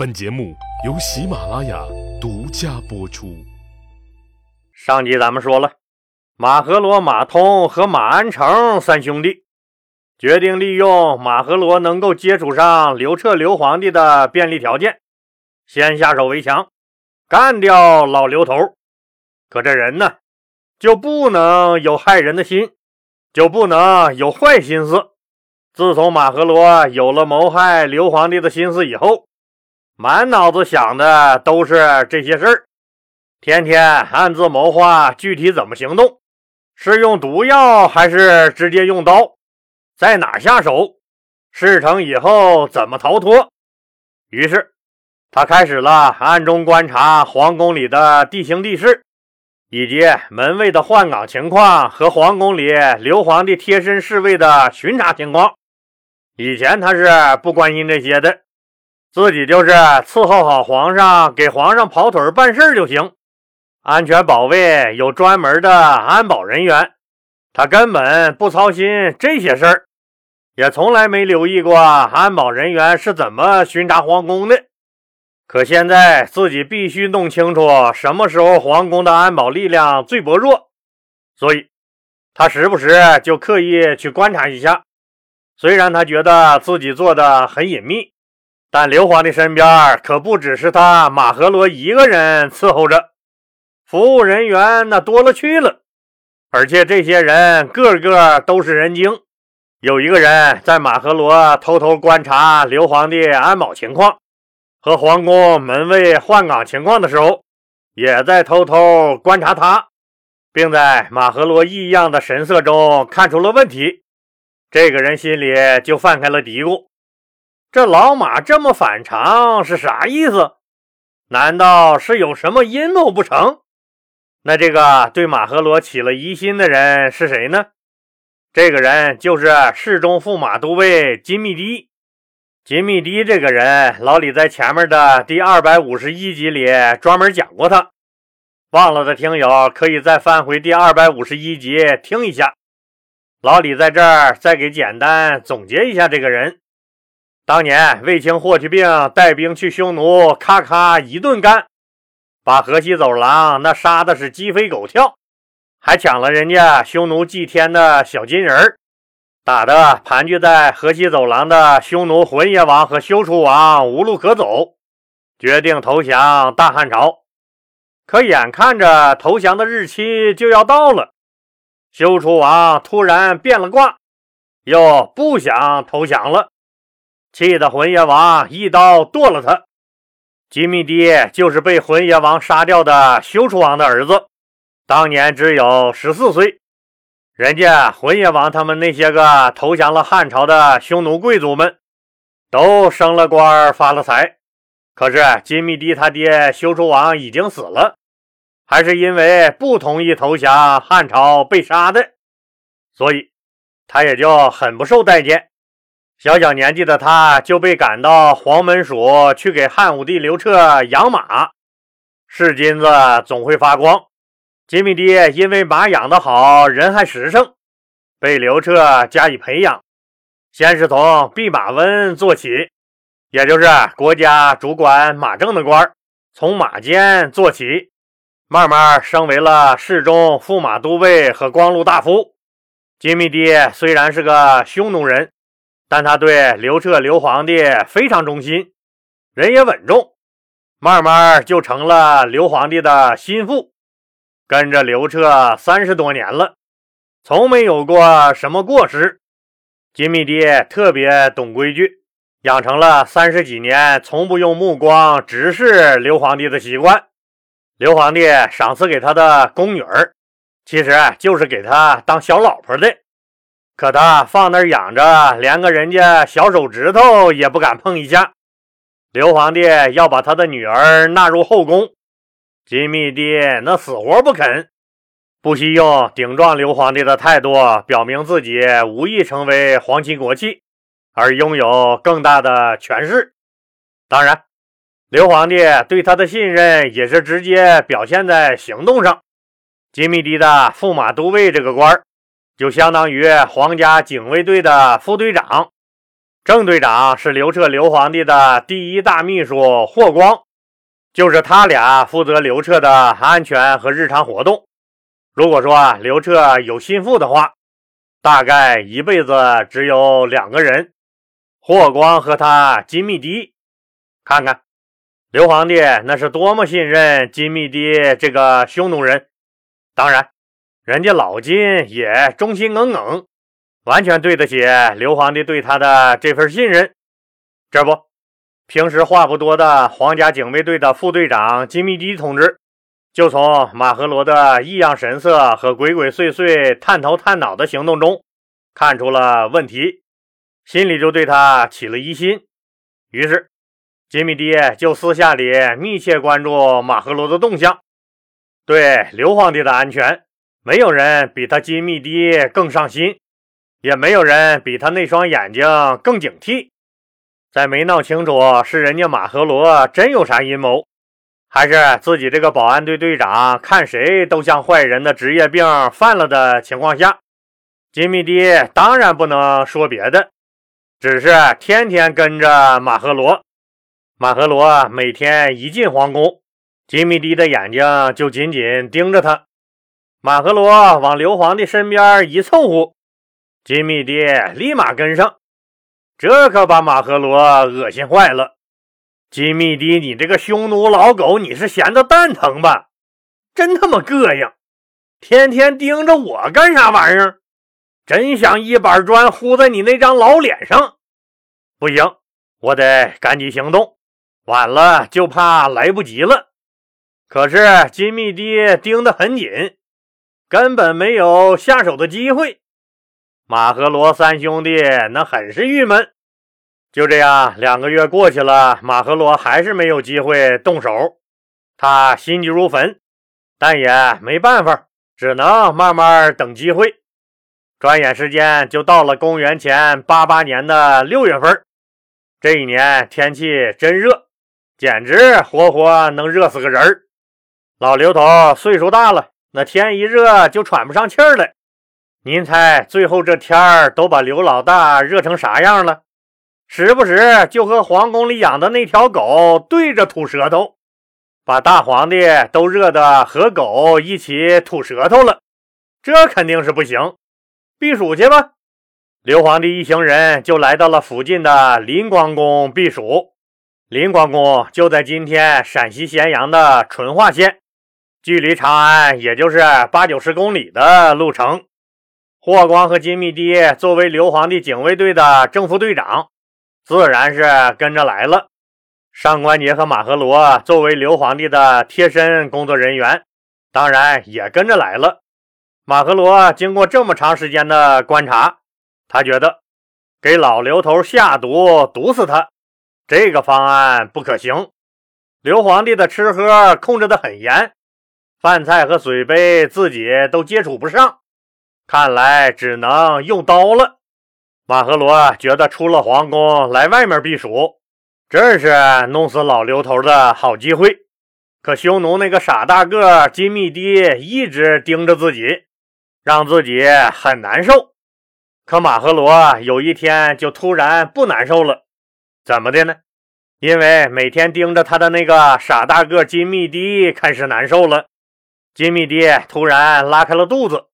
本节目由喜马拉雅独家播出。上集咱们说了，马和罗、马通和马安成三兄弟决定利用马和罗能够接触上刘彻刘皇帝的便利条件，先下手为强，干掉老刘头。可这人呢，就不能有害人的心，就不能有坏心思。自从马和罗有了谋害刘皇帝的心思以后，满脑子想的都是这些事儿，天天暗自谋划具体怎么行动，是用毒药还是直接用刀，在哪下手，事成以后怎么逃脱。于是他开始了暗中观察皇宫里的地形地势，以及门卫的换岗情况和皇宫里刘皇帝贴身侍卫的巡查情况。以前他是不关心这些的。自己就是伺候好皇上，给皇上跑腿办事就行。安全保卫有专门的安保人员，他根本不操心这些事儿，也从来没留意过安保人员是怎么巡查皇宫的。可现在自己必须弄清楚什么时候皇宫的安保力量最薄弱，所以他时不时就刻意去观察一下。虽然他觉得自己做的很隐秘。但刘皇帝身边可不只是他马和罗一个人伺候着，服务人员那多了去了，而且这些人个个都是人精。有一个人在马和罗偷偷观察刘皇帝安保情况和皇宫门卫换岗情况的时候，也在偷偷观察他，并在马和罗异样的神色中看出了问题。这个人心里就泛开了嘀咕。这老马这么反常是啥意思？难道是有什么阴谋不成？那这个对马和罗起了疑心的人是谁呢？这个人就是侍中驸马都尉金密迪。金密迪这个人，老李在前面的第二百五十一集里专门讲过他，忘了的听友可以再翻回第二百五十一集听一下。老李在这儿再给简单总结一下这个人。当年卫青霍去病带兵去匈奴，咔咔一顿干，把河西走廊那杀的是鸡飞狗跳，还抢了人家匈奴祭天的小金人儿，打的盘踞在河西走廊的匈奴浑邪王和休楚王无路可走，决定投降大汉朝。可眼看着投降的日期就要到了，休楚王突然变了卦，又不想投降了。气得浑邪王一刀剁了他。金密迪就是被浑邪王杀掉的休楚王的儿子，当年只有十四岁。人家浑邪王他们那些个投降了汉朝的匈奴贵族们，都升了官发了财。可是金密迪他爹休楚王已经死了，还是因为不同意投降汉朝被杀的，所以他也就很不受待见。小小年纪的他就被赶到黄门署去给汉武帝刘彻养马，是金子总会发光。金密迪因为马养得好，人还实诚，被刘彻加以培养。先是从弼马温做起，也就是国家主管马政的官从马监做起，慢慢升为了侍中、驸马都尉和光禄大夫。金密迪虽然是个匈奴人。但他对刘彻刘皇帝非常忠心，人也稳重，慢慢就成了刘皇帝的心腹，跟着刘彻三十多年了，从没有过什么过失。金密迪特别懂规矩，养成了三十几年从不用目光直视刘皇帝的习惯。刘皇帝赏赐给他的宫女儿，其实就是给他当小老婆的。可他放那儿养着，连个人家小手指头也不敢碰一下。刘皇帝要把他的女儿纳入后宫，金密帝那死活不肯，不惜用顶撞刘皇帝的态度，表明自己无意成为皇亲国戚，而拥有更大的权势。当然，刘皇帝对他的信任也是直接表现在行动上。金密帝的驸马都尉这个官儿。就相当于皇家警卫队的副队长，正队长是刘彻刘皇帝的第一大秘书霍光，就是他俩负责刘彻的安全和日常活动。如果说刘彻有心腹的话，大概一辈子只有两个人：霍光和他金密迪。看看刘皇帝那是多么信任金密迪这个匈奴人。当然，人家老金也忠心耿耿。完全对得起刘皇帝对他的这份信任。这不，平时话不多的皇家警卫队的副队长金密迪同志，就从马和罗的异样神色和鬼鬼祟祟、探头探脑的行动中看出了问题，心里就对他起了疑心。于是，金密迪就私下里密切关注马和罗的动向。对刘皇帝的安全，没有人比他金密迪更上心。也没有人比他那双眼睛更警惕。在没闹清楚是人家马和罗真有啥阴谋，还是自己这个保安队队长看谁都像坏人的职业病犯了的情况下，金密迪当然不能说别的，只是天天跟着马和罗。马和罗每天一进皇宫，金密迪的眼睛就紧紧盯着他。马和罗往刘皇帝身边一凑合。金密迪立马跟上，这可把马和罗恶心坏了。金密迪，你这个匈奴老狗，你是闲的蛋疼吧？真他妈膈应！天天盯着我干啥玩意儿？真想一板砖呼在你那张老脸上！不行，我得赶紧行动，晚了就怕来不及了。可是金密迪盯得很紧，根本没有下手的机会。马和罗三兄弟那很是郁闷。就这样，两个月过去了，马和罗还是没有机会动手。他心急如焚，但也没办法，只能慢慢等机会。转眼时间就到了公元前八八年的六月份。这一年天气真热，简直活活能热死个人儿。老刘头岁数大了，那天一热就喘不上气儿来。您猜，最后这天儿都把刘老大热成啥样了？时不时就和皇宫里养的那条狗对着吐舌头，把大皇帝都热得和狗一起吐舌头了。这肯定是不行，避暑去吧。刘皇帝一行人就来到了附近的临光宫避暑。临光宫就在今天陕西咸阳的淳化县，距离长安也就是八九十公里的路程。霍光和金密迪作为刘皇帝警卫队的正副队长，自然是跟着来了。上官桀和马和罗作为刘皇帝的贴身工作人员，当然也跟着来了。马和罗经过这么长时间的观察，他觉得给老刘头下毒毒死他这个方案不可行。刘皇帝的吃喝控制得很严，饭菜和水杯自己都接触不上。看来只能用刀了。马和罗觉得出了皇宫来外面避暑，这是弄死老刘头的好机会。可匈奴那个傻大个金密迪一直盯着自己，让自己很难受。可马和罗有一天就突然不难受了，怎么的呢？因为每天盯着他的那个傻大个金密迪开始难受了。金密迪突然拉开了肚子。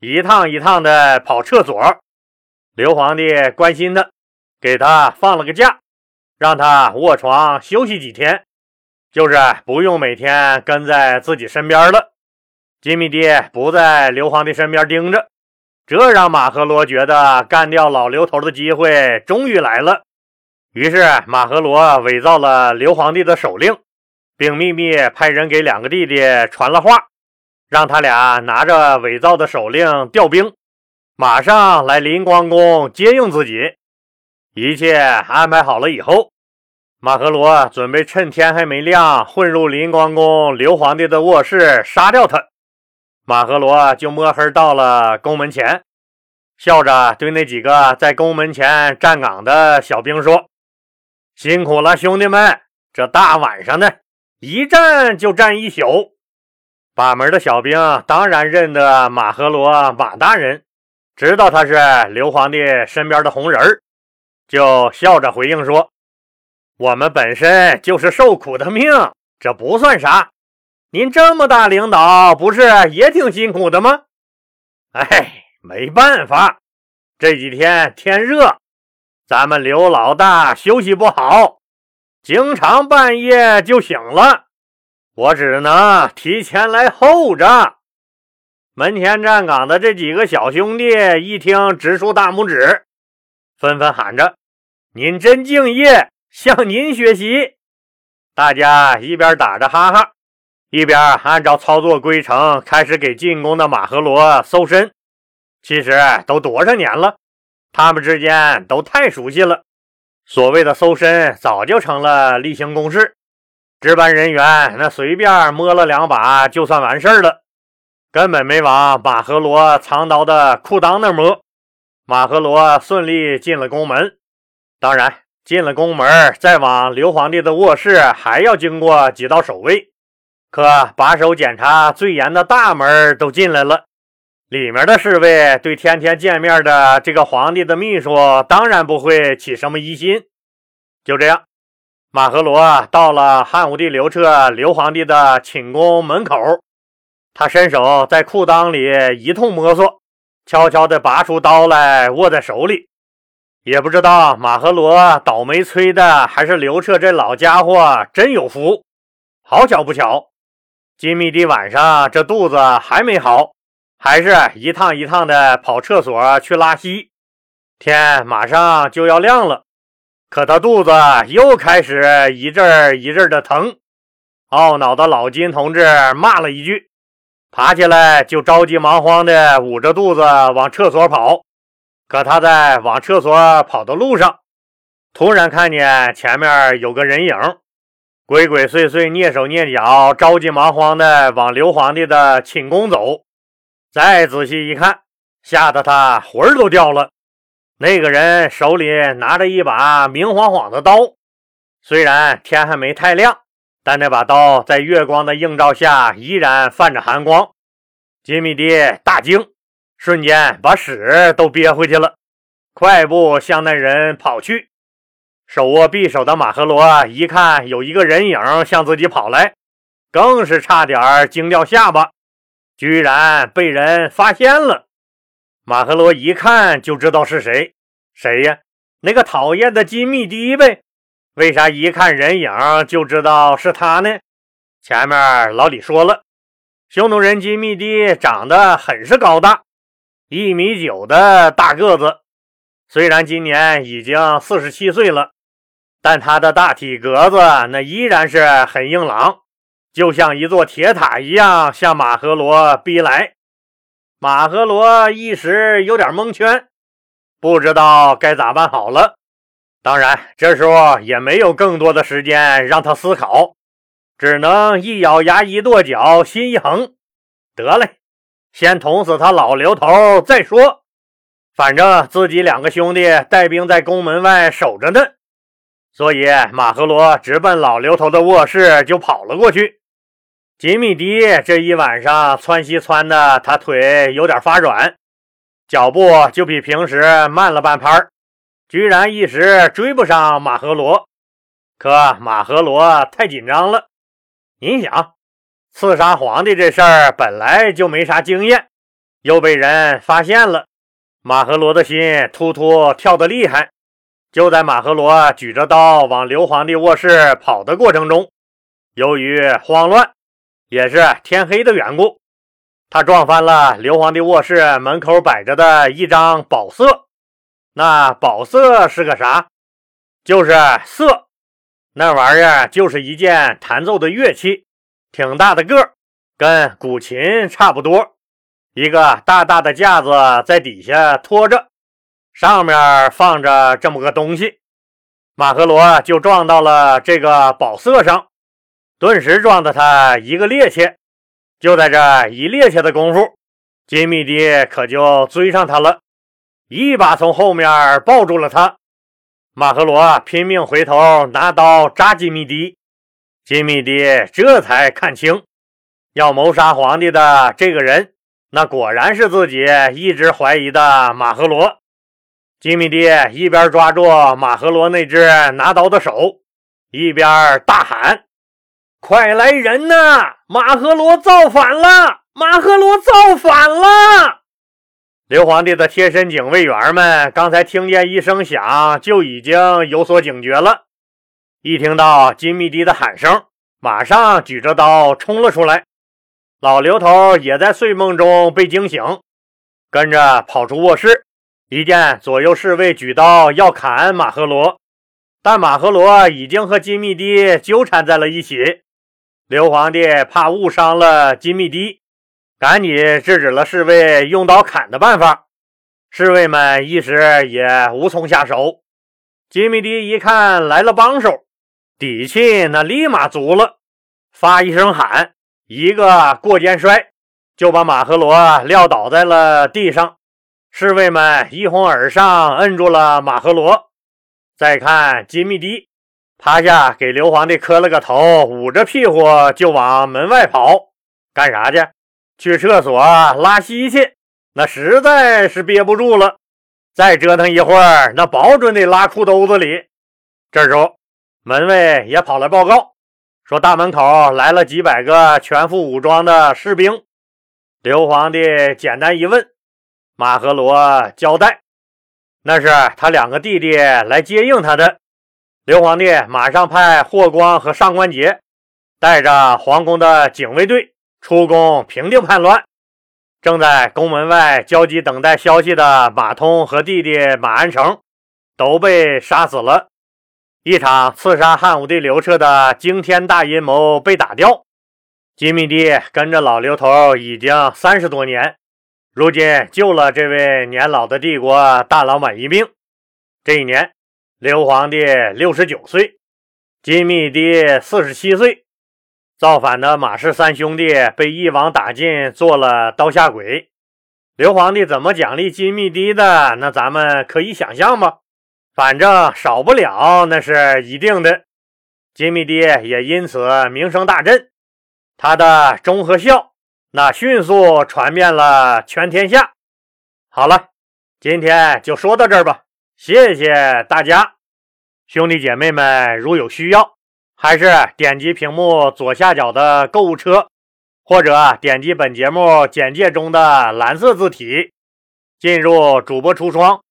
一趟一趟的跑厕所，刘皇帝关心他，给他放了个假，让他卧床休息几天，就是不用每天跟在自己身边了。金密迪不在刘皇帝身边盯着，这让马和罗觉得干掉老刘头的机会终于来了。于是马和罗伪造了刘皇帝的手令，并秘密派人给两个弟弟传了话。让他俩拿着伪造的手令调兵，马上来临光宫接应自己。一切安排好了以后，马和罗准备趁天还没亮混入临光宫刘皇帝的卧室杀掉他。马和罗就摸黑到了宫门前，笑着对那几个在宫门前站岗的小兵说：“辛苦了，兄弟们！这大晚上的，一站就站一宿。”把门的小兵当然认得马和罗马大人，知道他是刘皇帝身边的红人就笑着回应说：“我们本身就是受苦的命，这不算啥。您这么大领导，不是也挺辛苦的吗？”哎，没办法，这几天天热，咱们刘老大休息不好，经常半夜就醒了，我只能提前来候着。门前站岗的这几个小兄弟一听，直竖大拇指，纷纷喊着：“您真敬业，向您学习！”大家一边打着哈哈，一边按照操作规程开始给进攻的马和罗搜身。其实都多少年了，他们之间都太熟悉了。所谓的搜身，早就成了例行公事。值班人员那随便摸了两把就算完事儿了。根本没往马和罗藏刀的裤裆那摸，马和罗顺利进了宫门。当然，进了宫门，再往刘皇帝的卧室还要经过几道守卫。可把守检查最严的大门都进来了，里面的侍卫对天天见面的这个皇帝的秘书当然不会起什么疑心。就这样，马和罗到了汉武帝刘彻刘皇帝的寝宫门口。他伸手在裤裆里一通摸索，悄悄地拔出刀来，握在手里。也不知道马和罗倒霉催的，还是刘彻这老家伙真有福。好巧不巧，金密帝晚上这肚子还没好，还是一趟一趟的跑厕所去拉稀。天马上就要亮了，可他肚子又开始一阵一阵的疼。懊恼的老金同志骂了一句。爬起来就着急忙慌地捂着肚子往厕所跑，可他在往厕所跑的路上，突然看见前面有个人影，鬼鬼祟祟、蹑手蹑脚、着急忙慌地往刘皇帝的寝宫走。再仔细一看，吓得他魂儿都掉了。那个人手里拿着一把明晃晃的刀，虽然天还没太亮。但那把刀在月光的映照下依然泛着寒光，金密帝大惊，瞬间把屎都憋回去了，快步向那人跑去。手握匕首的马和罗一看有一个人影向自己跑来，更是差点惊掉下巴，居然被人发现了。马和罗一看就知道是谁，谁呀？那个讨厌的金密帝呗。为啥一看人影就知道是他呢？前面老李说了，匈奴人金密帝长得很是高大，一米九的大个子。虽然今年已经四十七岁了，但他的大体格子那依然是很硬朗，就像一座铁塔一样向马和罗逼来。马和罗一时有点蒙圈，不知道该咋办好了。当然，这时候也没有更多的时间让他思考，只能一咬牙、一跺脚、心一横，得嘞，先捅死他老刘头再说。反正自己两个兄弟带兵在宫门外守着呢，所以马和罗直奔老刘头的卧室就跑了过去。吉米迪这一晚上窜稀窜的，他腿有点发软，脚步就比平时慢了半拍。居然一时追不上马和罗，可马和罗太紧张了。您想，刺杀皇帝这事儿本来就没啥经验，又被人发现了，马和罗的心突突跳得厉害。就在马和罗举着刀往刘皇帝卧室跑的过程中，由于慌乱，也是天黑的缘故，他撞翻了刘皇帝卧室门口摆着的一张宝瑟。那宝瑟是个啥？就是瑟，那玩意儿就是一件弹奏的乐器，挺大的个，跟古琴差不多。一个大大的架子在底下托着，上面放着这么个东西。马和罗就撞到了这个宝瑟上，顿时撞得他一个趔趄。就在这一趔趄的功夫，金密迪可就追上他了。一把从后面抱住了他，马赫罗拼命回头拿刀扎金密迪，金密迪这才看清，要谋杀皇帝的这个人，那果然是自己一直怀疑的马赫罗。金米蒂一边抓住马赫罗那只拿刀的手，一边大喊：“快来人呐！马赫罗造反了！马赫罗造反了！”刘皇帝的贴身警卫员们刚才听见一声响，就已经有所警觉了。一听到金密迪的喊声，马上举着刀冲了出来。老刘头也在睡梦中被惊醒，跟着跑出卧室。一见左右侍卫举刀要砍马赫罗，但马赫罗已经和金密迪纠缠在了一起。刘皇帝怕误伤了金密迪，赶紧制止了侍卫用刀砍的办法。侍卫们一时也无从下手。金密迪一看来了帮手，底气那立马足了，发一声喊，一个过肩摔，就把马赫罗撂倒在了地上。侍卫们一哄而上，摁住了马赫罗。再看金密迪，趴下给刘皇帝磕了个头，捂着屁股就往门外跑。干啥去？去厕所拉稀去。那实在是憋不住了，再折腾一会儿，那保准得拉裤兜子里。这时候，门卫也跑来报告，说大门口来了几百个全副武装的士兵。刘皇帝简单一问。马和罗交代：“那是他两个弟弟来接应他的。”刘皇帝马上派霍光和上官桀带着皇宫的警卫队出宫平定叛乱。正在宫门外焦急等待消息的马通和弟弟马安成都被杀死了。一场刺杀汉武帝刘彻的惊天大阴谋被打掉。金密帝跟着老刘头已经三十多年。如今救了这位年老的帝国大老板一命。这一年，刘皇帝六十九岁，金密帝四十七岁。造反的马氏三兄弟被一网打尽，做了刀下鬼。刘皇帝怎么奖励金密帝的？那咱们可以想象吧。反正少不了，那是一定的。金密帝也因此名声大振，他的忠和孝。那迅速传遍了全天下。好了，今天就说到这儿吧，谢谢大家，兄弟姐妹们，如有需要，还是点击屏幕左下角的购物车，或者点击本节目简介中的蓝色字体，进入主播橱窗，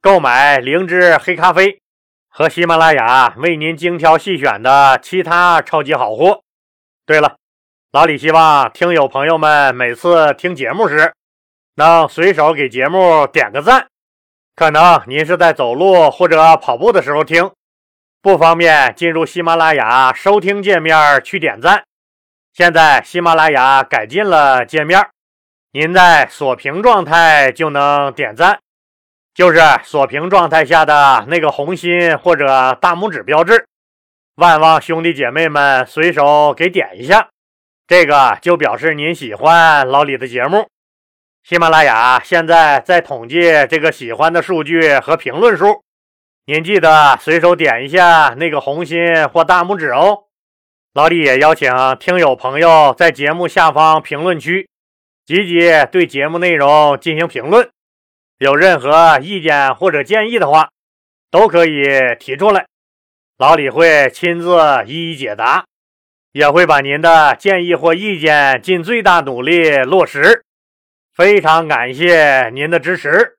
购买灵芝黑咖啡和喜马拉雅为您精挑细选的其他超级好货。对了。老李希望听友朋友们每次听节目时，能随手给节目点个赞。可能您是在走路或者跑步的时候听，不方便进入喜马拉雅收听界面去点赞。现在喜马拉雅改进了界面，您在锁屏状态就能点赞，就是锁屏状态下的那个红心或者大拇指标志。万望兄弟姐妹们随手给点一下。这个就表示您喜欢老李的节目。喜马拉雅现在在统计这个喜欢的数据和评论数，您记得随手点一下那个红心或大拇指哦。老李也邀请听友朋友在节目下方评论区积极对节目内容进行评论，有任何意见或者建议的话，都可以提出来，老李会亲自一一解答。也会把您的建议或意见尽最大努力落实，非常感谢您的支持。